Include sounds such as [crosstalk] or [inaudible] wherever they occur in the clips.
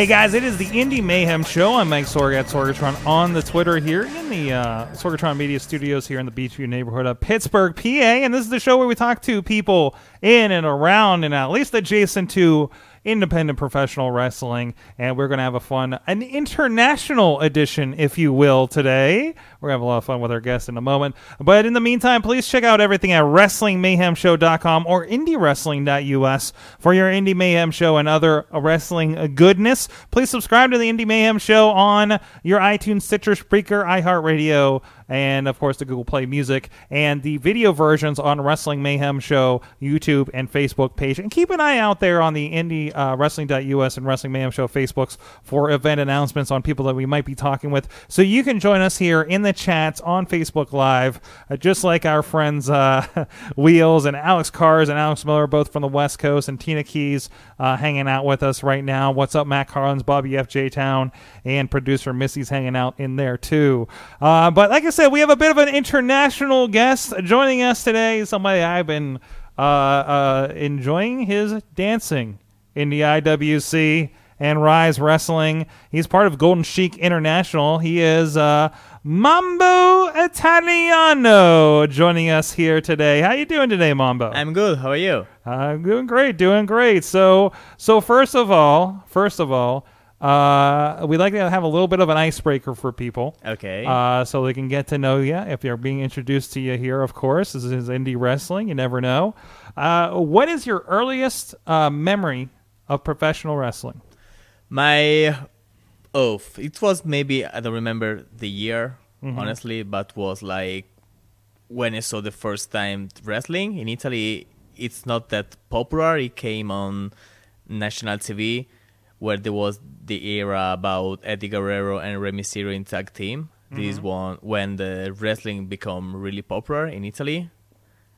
Hey guys, it is the Indy Mayhem Show. I'm Mike Sorg at Sorgatron on the Twitter here in the uh, Sorgatron Media Studios here in the Beechview neighborhood of Pittsburgh, PA. And this is the show where we talk to people in and around and at least adjacent to independent professional wrestling. And we're going to have a fun, an international edition, if you will, today. We're going to have a lot of fun with our guest in a moment. But in the meantime, please check out everything at WrestlingMayhemShow.com or IndyWrestling.us for your Indy Mayhem Show and other wrestling goodness. Please subscribe to the Indy Mayhem Show on your iTunes, Stitcher, Spreaker, iHeartRadio, and of course the Google Play Music and the video versions on Wrestling Mayhem Show YouTube and Facebook page. And keep an eye out there on the Indie uh, Wrestling.us and Wrestling Mayhem Show Facebooks for event announcements on people that we might be talking with. So you can join us here in the chats on Facebook Live, uh, just like our friends uh, [laughs] Wheels and Alex Cars and Alex Miller, both from the West Coast, and Tina Keys uh, hanging out with us right now. What's up, Matt Carlins, Bobby FJ Town, and producer Missy's hanging out in there too. Uh, but like I said, we have a bit of an international guest joining us today. Somebody I've been uh, uh, enjoying his dancing in the IWC and Ryse Wrestling. He's part of Golden Chic International. He is uh, Mambo Italiano joining us here today. How you doing today, Mambo? I'm good. How are you? I'm doing great, doing great. So, so first of all, first of all, uh, we like to have a little bit of an icebreaker for people. Okay. Uh, so they can get to know you. If they're being introduced to you here, of course, this is indie wrestling. You never know. Uh, what is your earliest uh, memory of professional wrestling? My oh, it was maybe I don't remember the year honestly, but was like when I saw the first time wrestling in Italy. It's not that popular. It came on national TV, where there was the era about Eddie Guerrero and Rey Mysterio in tag team. This mm-hmm. one when the wrestling become really popular in Italy,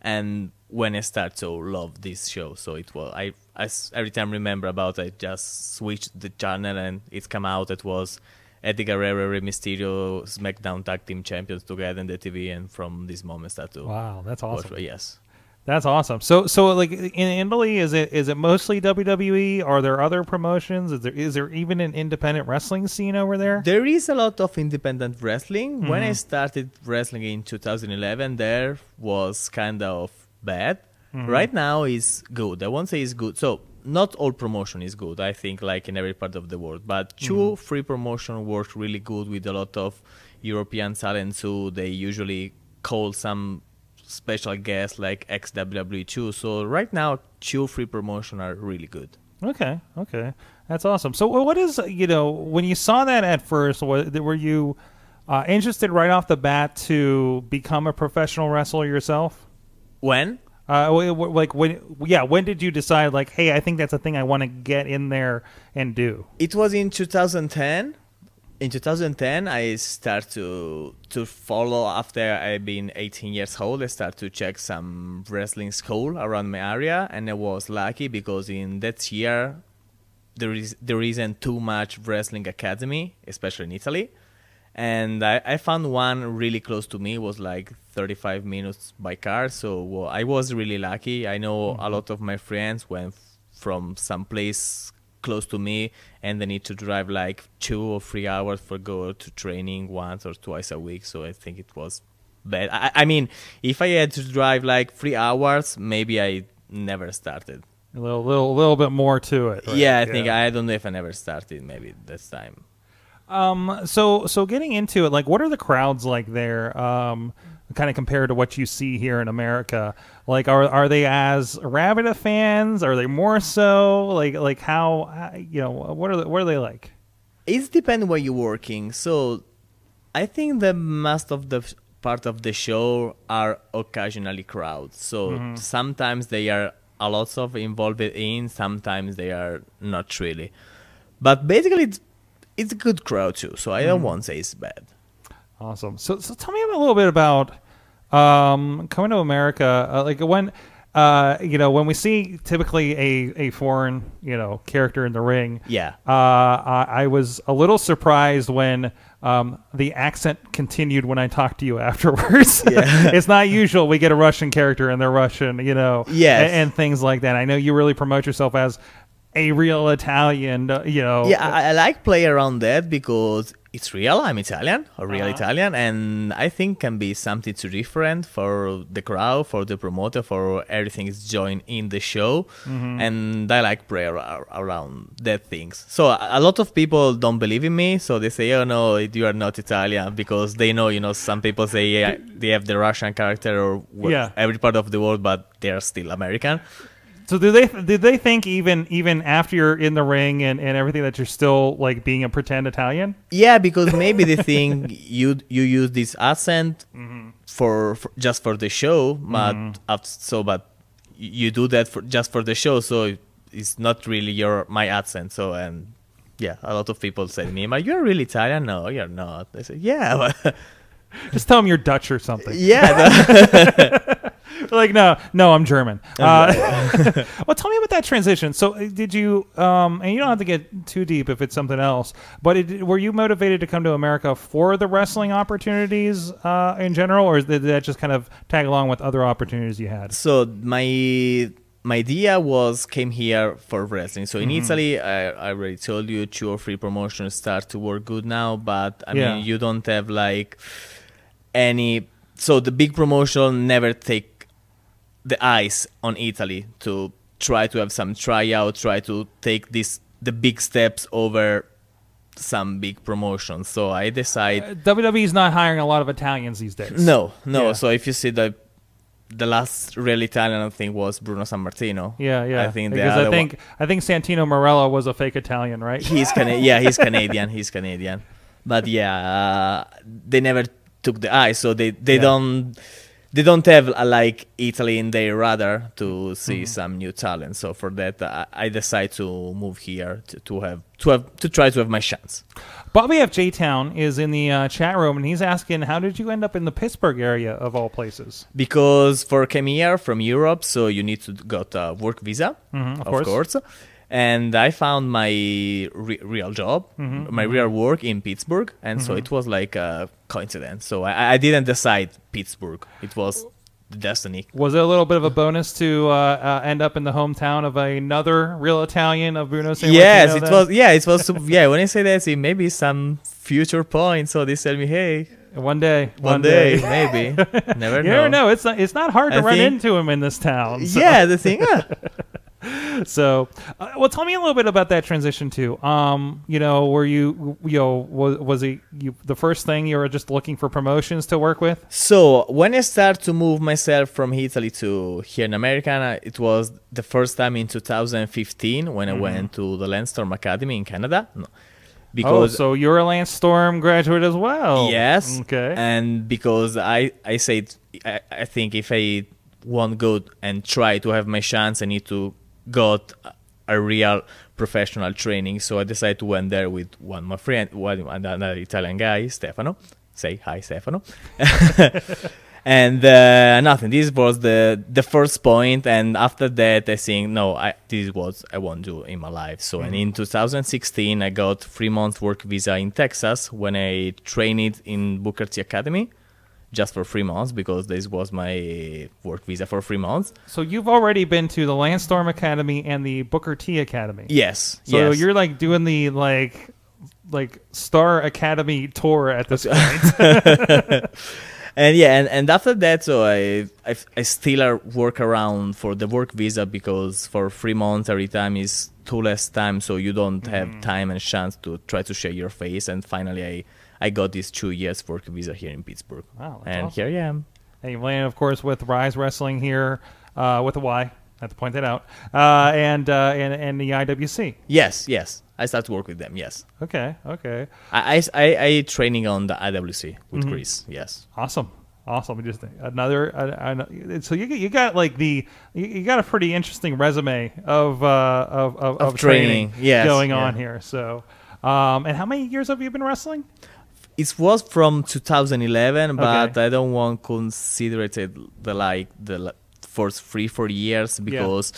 and when I start to love this show. So it was I, I every time remember about I just switched the channel and it's come out. It was Eddie Guerrero, Rey Mysterio, SmackDown Tag Team Champions together in the TV, and from this moment start to Wow, that's watch- awesome. yes. That's awesome. So, so like in Italy, is it is it mostly WWE? Are there other promotions? Is there is there even an independent wrestling scene over there? There is a lot of independent wrestling. When I Mm-hmm. started wrestling in 2011, there was kind of bad. Mm-hmm. Right now is good. I won't say it's good. So not all promotion is good. I think like in every part of the world, but 2 Mm-hmm. free promotion work really good with a lot of European talent. So they usually call some special guests like XWW2. So right now, two free promotion are really good. Okay, okay, that's awesome. So, what is you know when you saw that at first? Were you uh, interested right off the bat to become a professional wrestler yourself? When? Uh, like when? Yeah, when did you decide? Like, hey, I think that's a thing I want to get in there and do. It was in 2010. In 2010, I start to to follow after I've been 18 years old. I start to check some wrestling school around my area, and I was lucky because in that year there is there isn't too much wrestling academy, especially in Italy. And I, I found one really close to me. It was like 35 minutes by car, so well, I was really lucky. I know a mm-hmm. lot of my friends went from some place close to me, and they need to drive like two or three hours for go to training once or twice a week. So I think it was bad. I, I mean, if I had to drive like three hours, maybe I never started. A little, little, little bit more to it. right? Yeah, I think I don't know if I never started. Maybe this time. Um, so so getting into it, like, what are the crowds like there? Um, kind of compared to what you see here in America. Like, are are they as rabid of fans? Are they more so? Like like how uh, you know what are they, what are they like? It depends where you're working. So, I think the most of the part of the show are occasionally crowds. So sometimes they are a lot of involved in, sometimes they are not really. But basically, it's, it's a good crowd too. So I don't want to say it's bad. Awesome. So, so tell me a little bit about um, coming to America. Uh, like when, uh, you know, when we see typically a, a foreign, you know, character in the ring. Yeah. Uh, I, I was a little surprised when um, the accent continued when I talked to you [laughs] afterwards. Yeah. [laughs] it's not usual. We get a Russian character and they're Russian, you know, Yes. and, and things like that. I know you really promote yourself as a real Italian, uh, you know. Yeah, I, I like play around that because it's real. I'm Italian, a real Uh-huh. Italian, and I think can be something too different for the crowd, for the promoter, for everything is joined in the show, Mm-hmm. and I like play ar- around that things. So a a lot of people don't believe in me, so they say, "Oh no, you are not Italian," because they know, you know, some people say yeah, they have the Russian character or Yeah. every part of the world, but they are still American. So do they did they think even even after you're in the ring and, and everything that you're still like being a pretend Italian? Yeah, because maybe they [laughs] think you you use this accent mm-hmm. for, for just for the show, but mm-hmm. af- so but you do that for just for the show, so it's not really your my accent. So and yeah, a lot of people say to me, "Are you really Italian?" No, you're not. I say, "Yeah, [laughs] Just tell them you're Dutch or something. yeah." [laughs] [laughs] like no, no, I'm German. Uh, [laughs] well, tell me about that transition. So uh, did you? Um, and you don't have to get too deep if it's something else. But it, were you motivated to come to America for the wrestling opportunities uh, in general, or did that just kind of tag along with other opportunities you had? so my my idea was came here for wrestling. So in Italy, I, I already told you two or three promotions start to work good now, but I Yeah. mean you don't have like any. So the big promotion never take the eyes on Italy to try to have some tryout, try to take this the big steps over some big promotions. So I decide WWE is not hiring a lot of Italians these days. no, no. Yeah. So if you see the the last real Italian I think was Bruno Sammartino. Yeah, yeah. I think because I think I think Santino Marella was a fake Italian, right? he's Cana- [laughs] yeah, he's Canadian. He's Canadian. But yeah, uh, they never took the eye, so they they Yeah. don't they don't have uh, like Italy in their radar to see Mm-hmm. some new talent. So for that, uh, I decide to move here to, to have to have to try to have my chance. Bobby F. J. Town is in the uh, chat room, and he's asking, "How did you end up in the Pittsburgh area of all places?" because for came here from Europe, so you need to got a work visa, Mhm, of of, course. course. And I found my re- real job, Mm-hmm, my real work in Pittsburgh, and so it was like a coincidence. So I, I didn't decide Pittsburgh; it was the destiny. Was it a little bit of a bonus to uh, uh, end up in the hometown of another real Italian of Bruno San yes, Martino it then? was. Yeah, it was. [laughs] yeah, when I say that, see, maybe some future point. So they tell me, "Hey, One day, one, day, [laughs] maybe, [laughs] never You know." never know. It's not, it's not hard to I run into him in this town. So, Yeah, the thing. ah, So, uh, well, tell me a little bit about that transition too. Um, you know, were you, you know, was was it you the first thing you were just looking for promotions to work with? So when I start to move myself from Italy to here in America, it was the first time in 2015 when I went to the Lance Storm Academy in Canada. No. oh, so you're a Lance Storm graduate as well. yes, Okay. and because I I said I, I think if I want go and try to have my chance, I need to got a- real professional training. So I decided to went there with one my friend, one another Italian guy, Stefano. Say hi, Stefano. [laughs] and uh, nothing. This was the the first point, and after that, I think no, I this is what I want to do in my life. So, and in 2016, I got three month work visa in Texas when I trained in Booker T Academy, just for three months because this was my work visa for three months. So you've already been to the Lance Storm Academy and the Booker T Academy. Yes. So yes. you're like doing the like like Star Academy tour at this [laughs] point. [laughs] and yeah, and, and after that, so I, I I still work around for the work visa because for three months every time is too less time, so you don't Mm. have time and chance to try to share your face. And finally, I I got this two years work visa here in Pittsburgh, Wow, and awesome. here I am. and you landed, of course, with Ryse Wrestling here uh, with a Y. I have to point that out. Uh, and, uh, and and the IWC. Yes, yes, I start to work with them. Yes, Okay, okay, I I, I, I training on the IWC with Mm-hmm. Chris. Yes. awesome, awesome. Just another. Uh, uh, so you you got like the you, got a pretty interesting resume of uh, of, of, Of training, yes, going yeah. on here. So. Um, and how many years have you been wrestling? It was from 2011, but Okay. I don't want to consider it the like the first three four years because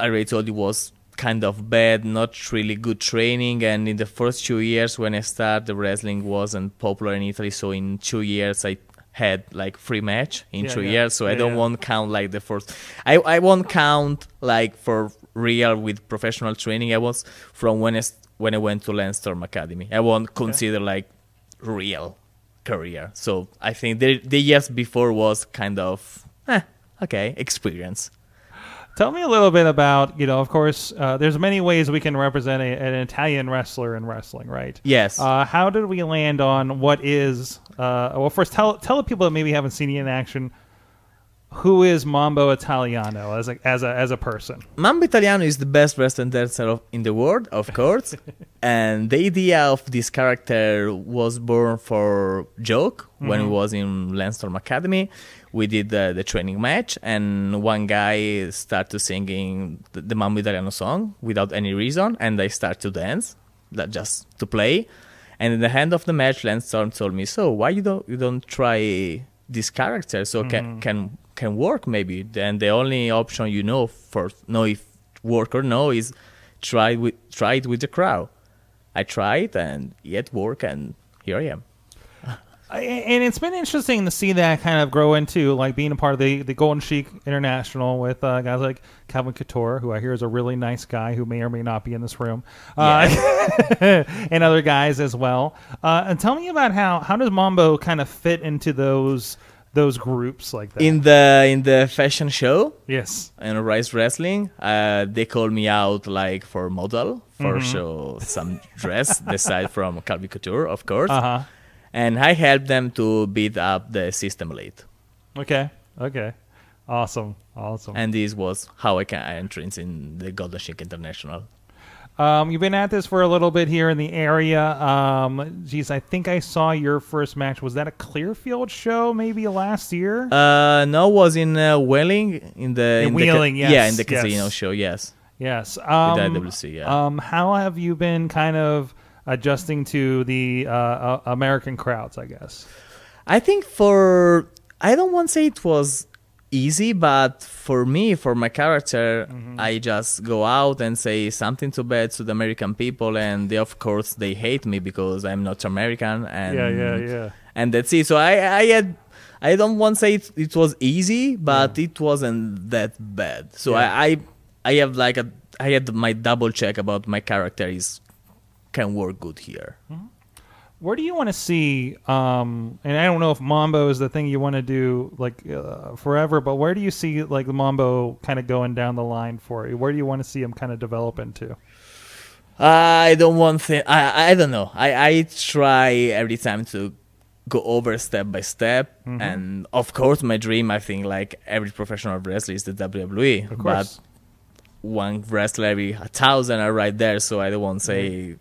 I already told you was kind of bad, not really good training. And in the first two years when I started, the wrestling wasn't popular in Italy. So in two years I had like three match in Yeah, two yeah. years. So I don't yeah. want count like the first. I I won't count like for real with professional training. I was from when I when I went to Lance Storm Academy. I won't consider like real career. So I think the the years before was kind of eh, okay experience. Tell me a little bit about, you know, of course, uh, there's many ways we can represent a, an Italian wrestler in wrestling, right? Yes. Uh, how did we land on what is? Uh, well, first, tell tell the people that maybe haven't seen you in action. Who is Mambo Italiano as a as a as a person? Mambo Italiano is the best wrestling dancer of, in the world, of course. [laughs] and the idea of this character was born for joke when he mm-hmm. was in Lance Storm Academy. We did the, the training match, and one guy started singing the, the Mambo Italiano song without any reason, and I started to dance, that just to play. And in the end of the match, Lance Storm told me, "So why you don't you don't try this character? So mm-hmm. can can can work maybe?" And the only option you know for know if work or no is try with try it with the crowd. I tried and it worked, and here I am. And it's been interesting to see that kind of grow into like being a part of the, the Golden Sheik International with uh, guys like Calvin Couture, who I hear is a really nice guy who may or may not be in this room, uh, [laughs] and other guys as well. Uh, and tell me about how how does Mambo kind of fit into those those groups like that? In the in the fashion show yes, in Ryse Wrestling, uh, they called me out like for model for show some [laughs] dress, the side from Calvin Couture, of course, uh huh. and I helped them to beat up the system elite. Okay, okay, awesome, awesome. And this was how I can entrance in the Golden Sheik International. Um, you've been at this for a little bit here in the area. Um, geez, I think I saw your first match. Was that a Clearfield show maybe last year? Uh, no, was in uh, Welling in the In in Wheeling, the yes, yeah, in the yes. casino show. Yes, yes. Um, IWC, yeah. um, how have you been kind of adjusting to the uh, uh, American crowds? I guess. I think for I don't want to say it was easy, but for me, for my character, Mm-hmm. I just go out and say something too bad to the American people, and they, of course they hate me because I'm not American, and Yeah, yeah, yeah. and that's it. So I, I had. I don't want to say it, it was easy, but it wasn't that bad. So Yeah. I, I, I have like a, I had my double check about my character is can work good here. Where do you want to see? Um, and I don't know if Mambo is the thing you want to do like uh, forever, but where do you see like Mambo kind of going down the line for you? Where do you want to see him kind of develop into? I don't want th- I I don't know. I I try every time to go over step by step, Mm-hmm. and of course, my dream. I think like every professional wrestler is the WWE. Of But one wrestler every a thousand are right there, so I don't want to say Mm-hmm.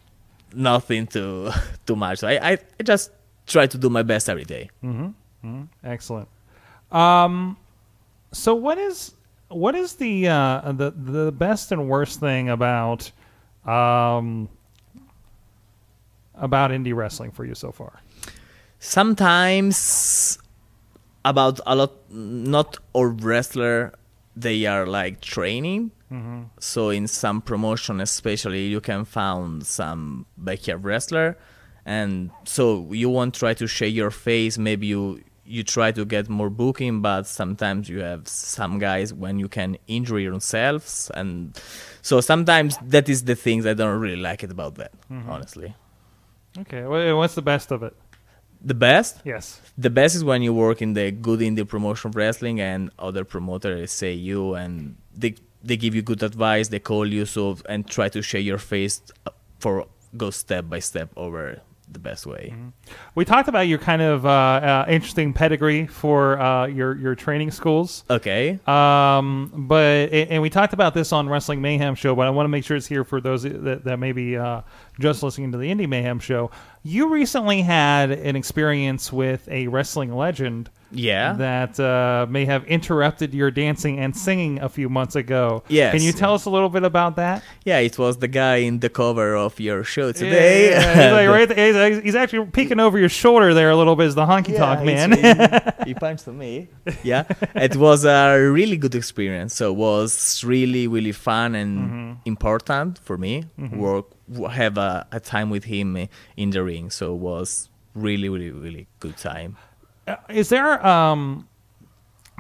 Nothing too [laughs] too much. So I, I I just try to do my best every day. Mm-hmm. Mm-hmm. Excellent. Um, so what is what is the uh, the the best and worst thing about um, about indie wrestling for you so far? sometimes about a lot not all wrestler they are like training Mm-hmm. so in some promotion especially you can found some backyard wrestler. And so you won't try to shake your face. Maybe you you try to get more booking but sometimes you have some guys when you can injure yourselves. And so sometimes that is the things i don't really like it about that mm-hmm. honestly. Okay, wha- what's the best of it? the best? Yes. the best is when you work in the good indie promotion of wrestling and other promoters say you and they they give you good advice they call you so and try to share your face for go step by step over the best way We talked about your kind of uh, uh, interesting pedigree for uh, your your training schools. okay Um, but and we talked about this on Wrestling Mayhem show, but I want to make sure it's here for those that, that may be uh, just listening to the Indy Mayhem show. You recently had an experience with a wrestling legend Yeah. that uh, may have interrupted your dancing and singing a few months ago. Yes. Can you tell us a little bit about that? Yeah, it was the guy in the cover of your show today. Yeah, he's, like [laughs] right there- he's- he's actually peeking over your shoulder there a little bit as the honky tonk Yeah, man. it's- [laughs] he punched me. Yeah, it was a really good experience. So it was really, really fun and Mm-hmm. important for me. Work, have a, a time with him in the ring. So it was really, really, really good time. Uh, Is there um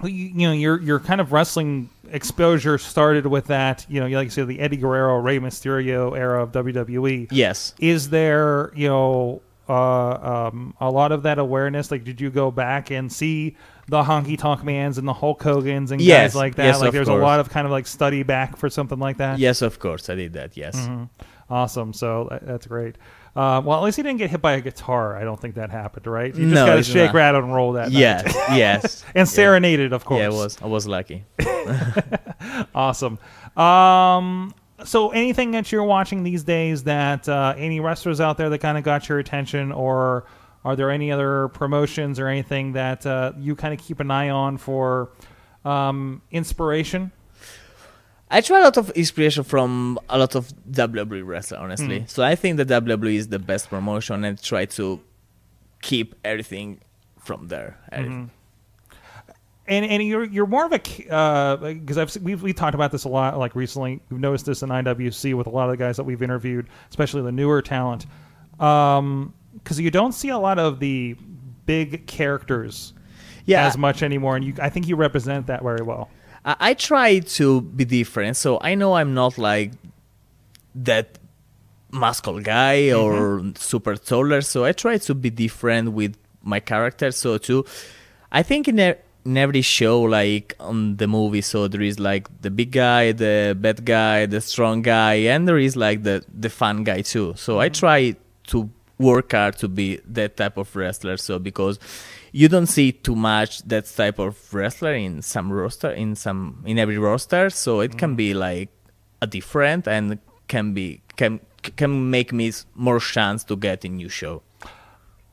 you, you know your your kind of wrestling exposure started with that you know like you said the Eddie Guerrero Rey Mysterio era of WWE Yes. is there you know uh, um, a lot of that awareness? Like did you go back and see the honky tonk mans and the Hulk Hogan's and Yes, guys like that? Yes, like there's a lot of kind of like study back for something like that? Yes, of course, I did that. Yes. Mm-hmm. awesome. So that, that's great uh, well at least he didn't get hit by a guitar I don't think that happened right you just No, got to shake not. rattle and roll that night. [laughs] Yes, yes. [laughs] and serenaded of course Yeah, I was. I was lucky. [laughs] Awesome. Um, so, anything that you're watching these days that uh, any wrestlers out there that kind of got your attention, or are there any other promotions or anything that uh, you kind of keep an eye on for um, inspiration? I try a lot of inspiration from a lot of WWE wrestler, honestly. Mm. So I think the WWE is the best promotion, and try to keep everything from there. Mm-hmm. And and you're you're more of a because I've we've we talked about this a lot like recently. We've noticed this in IWC with a lot of the guys that we've interviewed, especially the newer talent, because you don't see a lot of the big characters Yeah, as much anymore, and you I think you represent that very well. I, I try to be different. So I know I'm not like that muscle guy mm-hmm. or super taller. So I try to be different with my character. So too, I think in, e- in every show, like on the movie, so there is like the big guy, the bad guy, the strong guy, and there is like the the fun guy too. So I mm-hmm. try to work hard to be that type of wrestler. So because you don't see too much that type of wrestler in some roster, in some in every roster. So it can be mm. like a different and can be can can make me more chance to get a new show.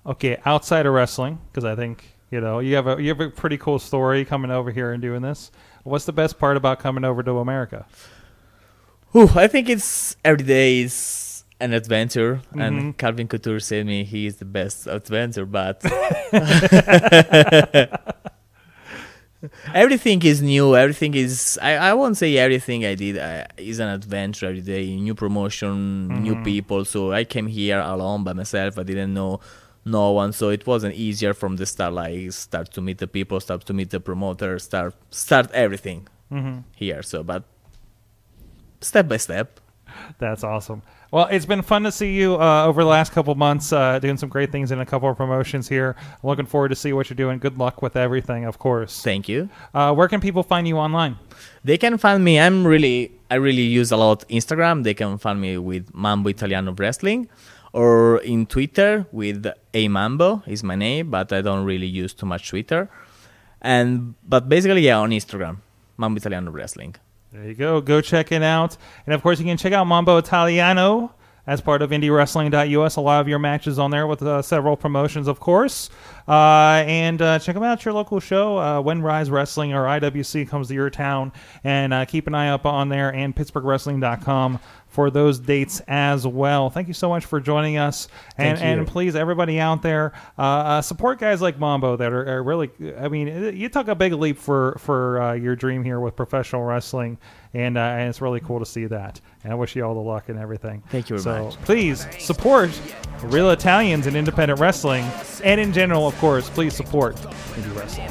Okay, outside of wrestling, because I think you know you have a you have a pretty cool story coming over here and doing this. What's the best part about coming over to America? Whew, I think it's every day is an adventure, Mhm. and Calvin Couture said me he is the best adventure, but [laughs] [laughs] everything is new. Everything is I, I won't say everything I did uh, is an adventure every day. New promotion, new people. So I came here alone by myself. I didn't know no one, so it wasn't easier from the start. Like start to meet the people, start to meet the promoter, start start everything here. So, but step by step. That's awesome. Well, it's been fun to see you uh, over the last couple months, uh, doing some great things in a couple of promotions here. I'm looking forward to see what you're doing. Good luck with everything, of course. Thank you. Uh, where can people find you online? They can find me. I'm really, I really use a lot Instagram. They can find me with Mambo Italiano Wrestling, or in Twitter with A Mambo is my name, but I don't really use too much Twitter. And but basically, yeah, on Instagram, Mambo Italiano Wrestling. There you go. Go check it out. And of course, you can check out Mambo Italiano as part of IndyWrestling.us. A lot of your matches on there with uh, several promotions, of course. Uh, and uh, check them out at your local show uh, when Ryse Wrestling or IWC comes to your town. And uh, keep an eye up on there and PittsburghWrestling.com for those dates as well. Thank you so much for joining us. And, Thank you. and please, everybody out there, uh, uh, support guys like Mambo that are, are really. I mean, you took a big leap for for uh, your dream here with professional wrestling, and, uh, and it's really cool to see that. And I wish you all the luck and everything. Thank you very so much. please support real Italians in independent wrestling, and in general, of course, please support indie wrestling.